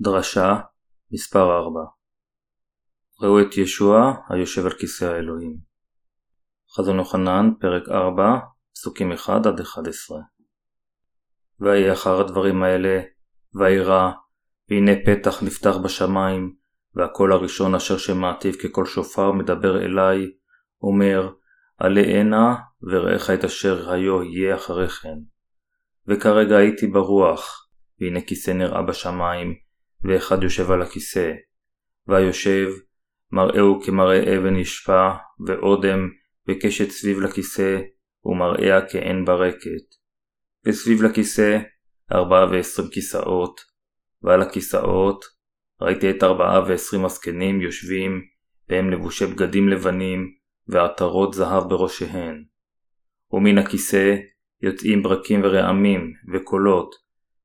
דרשה מספר 4 ראו את ישוע היושב על כיסא האלוהים. חזון יוחנן, פרק 4, פסוקים 1-11 ויהי אחר הדברים האלה, וירא, והנה פתח נפתח בשמיים, והקול הראשון אשר שמעתיו כקול שופר מדבר אלי, אומר, עלה הנה, וראיך את אשר היו יהיה אחרי כן. וכרגע הייתי ברוח, והנה כיסא נראה בשמיים, ואחד יושב על הכיסא, והיושב מראהו כמראה אבן נשפע, ואודם וקשת סביב לכיסא, ומראיה כאין ברקת. וסביב לכיסא ארבעה ועשרים כיסאות, ועל הכיסאות ראיתי את ארבעה ועשרים הזקנים יושבים, והם לבושי בגדים לבנים, ועטרות זהב בראשיהן. ומן הכיסא יוצאים ברקים ורעמים, וקולות,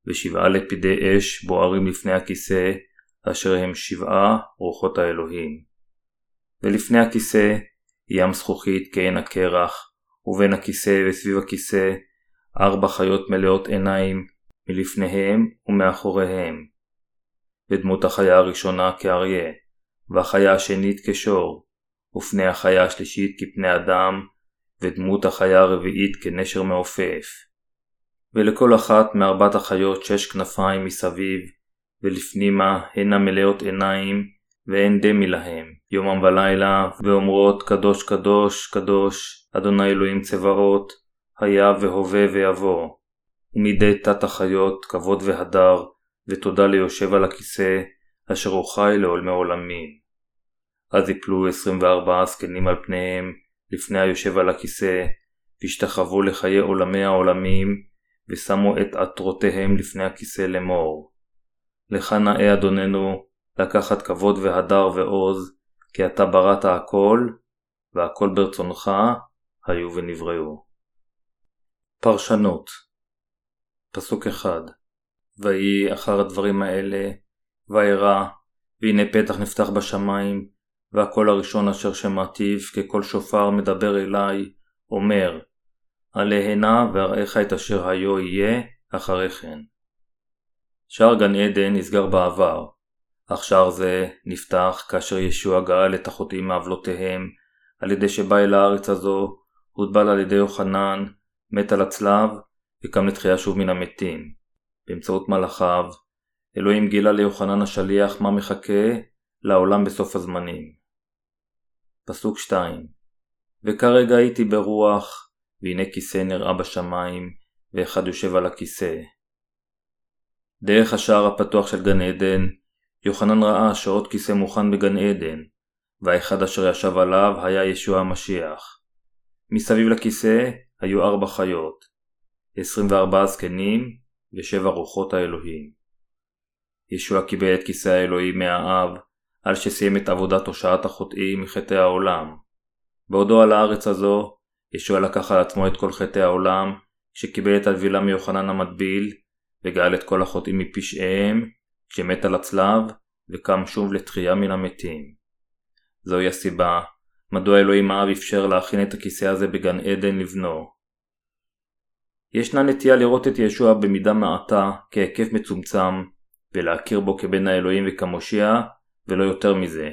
ושבעה לפידי אש בוערים לפני הכיסא, אשר הם שבעה רוחות האלוהים. ולפני הכיסא ים זכוכית כעין הקרח, ובין הכיסא וסביב הכיסא ארבע חיות מלאות עיניים מלפניהם ומאחוריהם. ודמות החיה הראשונה כאריה, והחיה השנית כשור, ופני החיה השלישית כפני אדם, ודמות החיה הרביעית כנשר מעופף. ולכל אחת מארבעת החיות שש כנפיים מסביב, ולפנימה הנה מלאות עיניים, ואין דמי להם, יומם ולילה, ואומרות קדוש קדוש קדוש, אדוני אלוהים צבאות, היה והווה ויבוא. ומידי תת החיות כבוד והדר, ותודה ליושב על הכיסא, אשר הוא חי לעולמי עולמים. אז יפלו עשרים וארבעה זקנים על פניהם, לפני היושב על הכיסא, והשתחוו לחיי עולמי העולמים, ושמו את עטרותיהם לפני הכיסא לאמור. לך נאה אדוננו, לקחת כבוד והדר ועוז, כי אתה בראת הכל, והכל ברצונך היו ונבראו. פרשנות פסוק אחד ויהי אחר הדברים האלה, וירא, והנה פתח נפתח בשמיים, והקול הראשון אשר שמעתיו כקול שופר מדבר אלי, אומר, עלה הנה ואראך את אשר היו יהיה אחרי כן. שער גן עדן נסגר בעבר, אך שער זה נפתח כאשר ישוע גאל את החוטאים מעוולותיהם, על ידי שבא אל הארץ הזו, הוטבל על ידי יוחנן, מת על הצלב, וקם לתחייה שוב מן המתים. באמצעות מלאכיו, אלוהים גילה ליוחנן השליח מה מחכה לעולם בסוף הזמנים. פסוק 2 וכרגע הייתי ברוח, והנה כיסא נראה בשמיים, ואחד יושב על הכיסא. דרך השער הפתוח של גן עדן, יוחנן ראה שעוד כיסא מוכן בגן עדן, והאחד אשר ישב עליו היה ישוע המשיח. מסביב לכיסא היו ארבע חיות, 24 זקנים ושבע רוחות האלוהים. ישוע קיבל את כיסא האלוהים מהאב, על שסיים את עבודת הושעת החוטאים מחטאי העולם. בעודו על הארץ הזו, ישוע לקח על עצמו את כל חטאי העולם, כשקיבל את הטבילה מיוחנן המטביל, וגאל את כל החוטאים מפשעיהם, כשמת על הצלב, וקם שוב לתחייה מן המתים. זוהי הסיבה מדוע אלוהים האב אפשר להכין את הכיסא הזה בגן עדן לבנו. ישנה נטייה לראות את ישוע במידה מעטה כהיקף מצומצם, ולהכיר בו כבן האלוהים וכמושיע, ולא יותר מזה.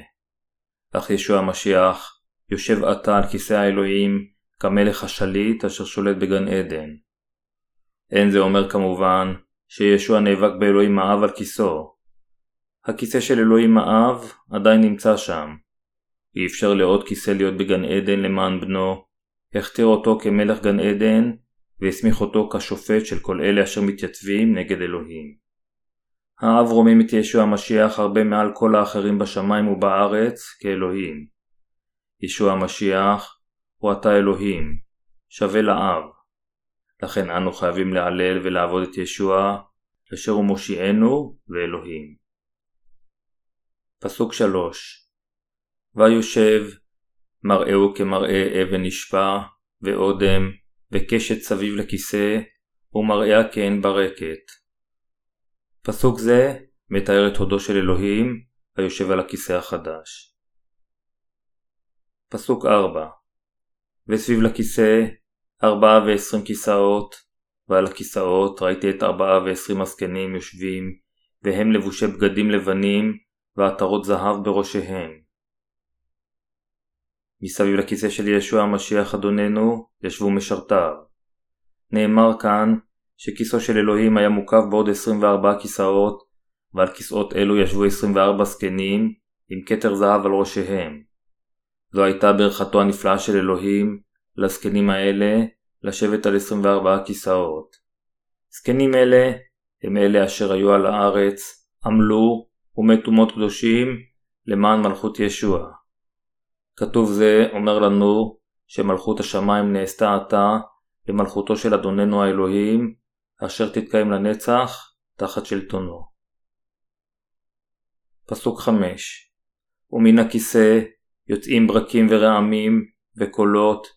אך ישוע המשיח יושב עתה על כיסא האלוהים כמלך השליט אשר שולט בגן עדן. אין זה אומר כמובן שישוע נאבק באלוהים האב על כיסאו. הכיסא של אלוהים האב עדיין נמצא שם. אי אפשר לעוד כיסא להיות בגן עדן למען בנו, הכתיר אותו כמלך גן עדן, והסמיך אותו כשופט של כל אלה אשר מתייצבים נגד אלוהים. האב רומם את ישוע המשיח הרבה מעל כל האחרים בשמיים ובארץ כאלוהים. ישוע המשיח הוא עתה אלוהים, שווה לאב. לכן אנו חייבים להלל ולעבוד את ישוע, אשר הוא מושיענו ואלוהים. פסוק 3 ויושב מראהו כמראה אבן נשפע, ואודם, וקשת סביב לכיסא, ומראה כאין ברקת. פסוק זה מתאר את הודו של אלוהים היושב על הכיסא החדש. פסוק 4 וסביב לכיסא ארבעה ועשרים כיסאות, ועל הכיסאות ראיתי את ארבעה ועשרים הזקנים יושבים, והם לבושי בגדים לבנים, ועטרות זהב בראשיהם. מסביב לכיסא של ישוע המשיח אדוננו ישבו משרתיו. נאמר כאן שכיסאו של אלוהים היה מוקף בעוד 24 כיסאות, ועל כיסאות אלו ישבו 24 זקנים עם כתר זהב על ראשיהם. זו הייתה ברכתו הנפלאה של אלוהים לזקנים האלה לשבת על 24 כיסאות. זקנים אלה הם אלה אשר היו על הארץ, עמלו ומתו מות קדושים למען מלכות ישוע. כתוב זה אומר לנו שמלכות השמיים נעשתה עתה למלכותו של אדוננו האלוהים, אשר תתקיים לנצח תחת שלטונו. פסוק 5 ומן הכיסא יוצאים ברקים ורעמים וקולות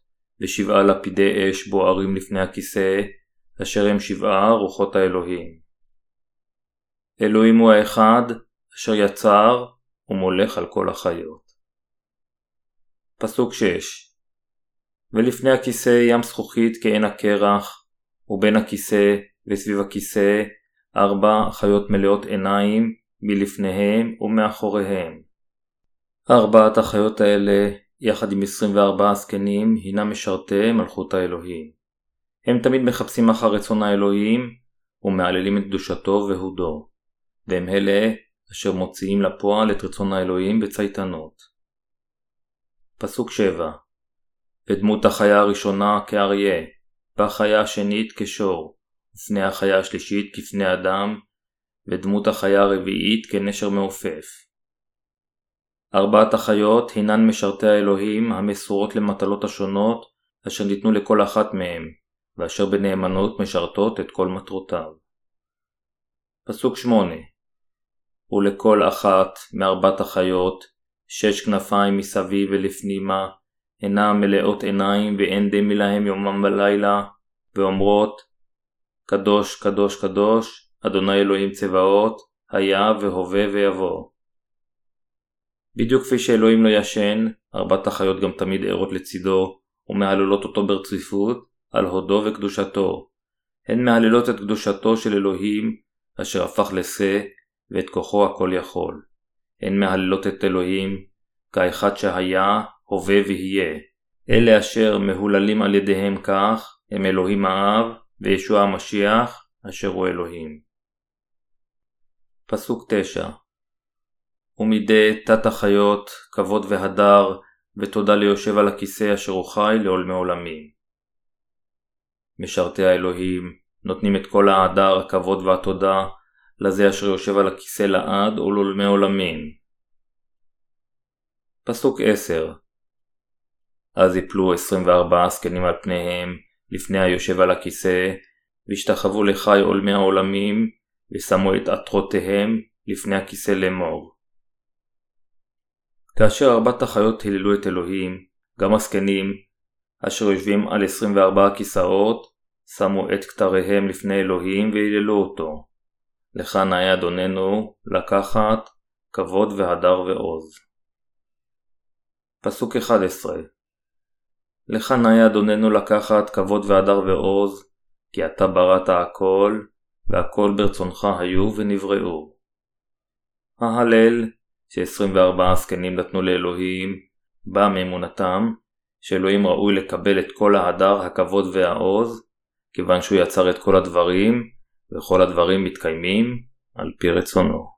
ושבעה לפידי אש בוערים לפני הכיסא, אשר הם שבעה רוחות האלוהים. אלוהים הוא האחד אשר יצר ומולך על כל החיות. פסוק 6 ולפני הכיסא ים זכוכית כעין הקרח, ובין הכיסא וסביב הכיסא ארבע חיות מלאות עיניים מלפניהם ומאחוריהם. ארבעת החיות האלה, יחד עם 24 הזקנים, הינם משרתי מלכות האלוהים. הם תמיד מחפשים אחר רצון האלוהים ומהללים את קדושתו והודו, והם אלה אשר מוציאים לפועל את רצון האלוהים בצייתנות. פסוק 7 ודמות החיה הראשונה כאריה, והחיה השנית כשור, ופני החיה השלישית כפני אדם, ודמות החיה הרביעית כנשר מעופף. ארבעת החיות הינן משרתי האלוהים המסורות למטלות השונות אשר ניתנו לכל אחת מהם, ואשר בנאמנות משרתות את כל מטרותיו. פסוק 8 ולכל אחת מארבעת החיות שש כנפיים מסביב ולפנימה, אינם מלאות עיניים ואין דמי להם יומם ולילה, ואומרות קדוש קדוש קדוש, אדוני אלוהים צבאות, היה והווה ויבוא. בדיוק כפי שאלוהים לא ישן, ארבעת החיות גם תמיד ערות לצידו, ומהללות אותו ברציפות, על הודו וקדושתו. הן מהללות את קדושתו של אלוהים, אשר הפך לשה, ואת כוחו הכל יכול. הן מהללות את אלוהים, כאחד שהיה, הווה ויהיה. אלה אשר מהוללים על ידיהם כך, הם אלוהים האב, וישוע המשיח, אשר הוא אלוהים. פסוק 9 ומידי תת החיות, כבוד והדר, ותודה ליושב על הכיסא אשר הוא חי לעולמי עולמים. משרתי האלוהים נותנים את כל ההדר, הכבוד והתודה לזה אשר יושב על הכיסא לעד ולעולמי עולמים. פסוק 10 אז יפלו 24 זקנים על פניהם לפני היושב על הכיסא, והשתחוו לחי עולמי העולמים, ושמו את עטרותיהם לפני הכיסא לאמור. כאשר ארבעת החיות היללו את אלוהים, גם הזקנים, אשר יושבים על 24 כיסאות, שמו את כתריהם לפני אלוהים והיללו אותו. לך נאה אדוננו לקחת כבוד והדר ועוז. פסוק 11 לך נאה אדוננו לקחת כבוד והדר ועוז, כי אתה בראת הכל, והכל ברצונך היו ונבראו. ההלל ש-24 הזקנים נתנו לאלוהים, בא מאמונתם, שאלוהים ראוי לקבל את כל ההדר, הכבוד והעוז, כיוון שהוא יצר את כל הדברים, וכל הדברים מתקיימים על פי רצונו.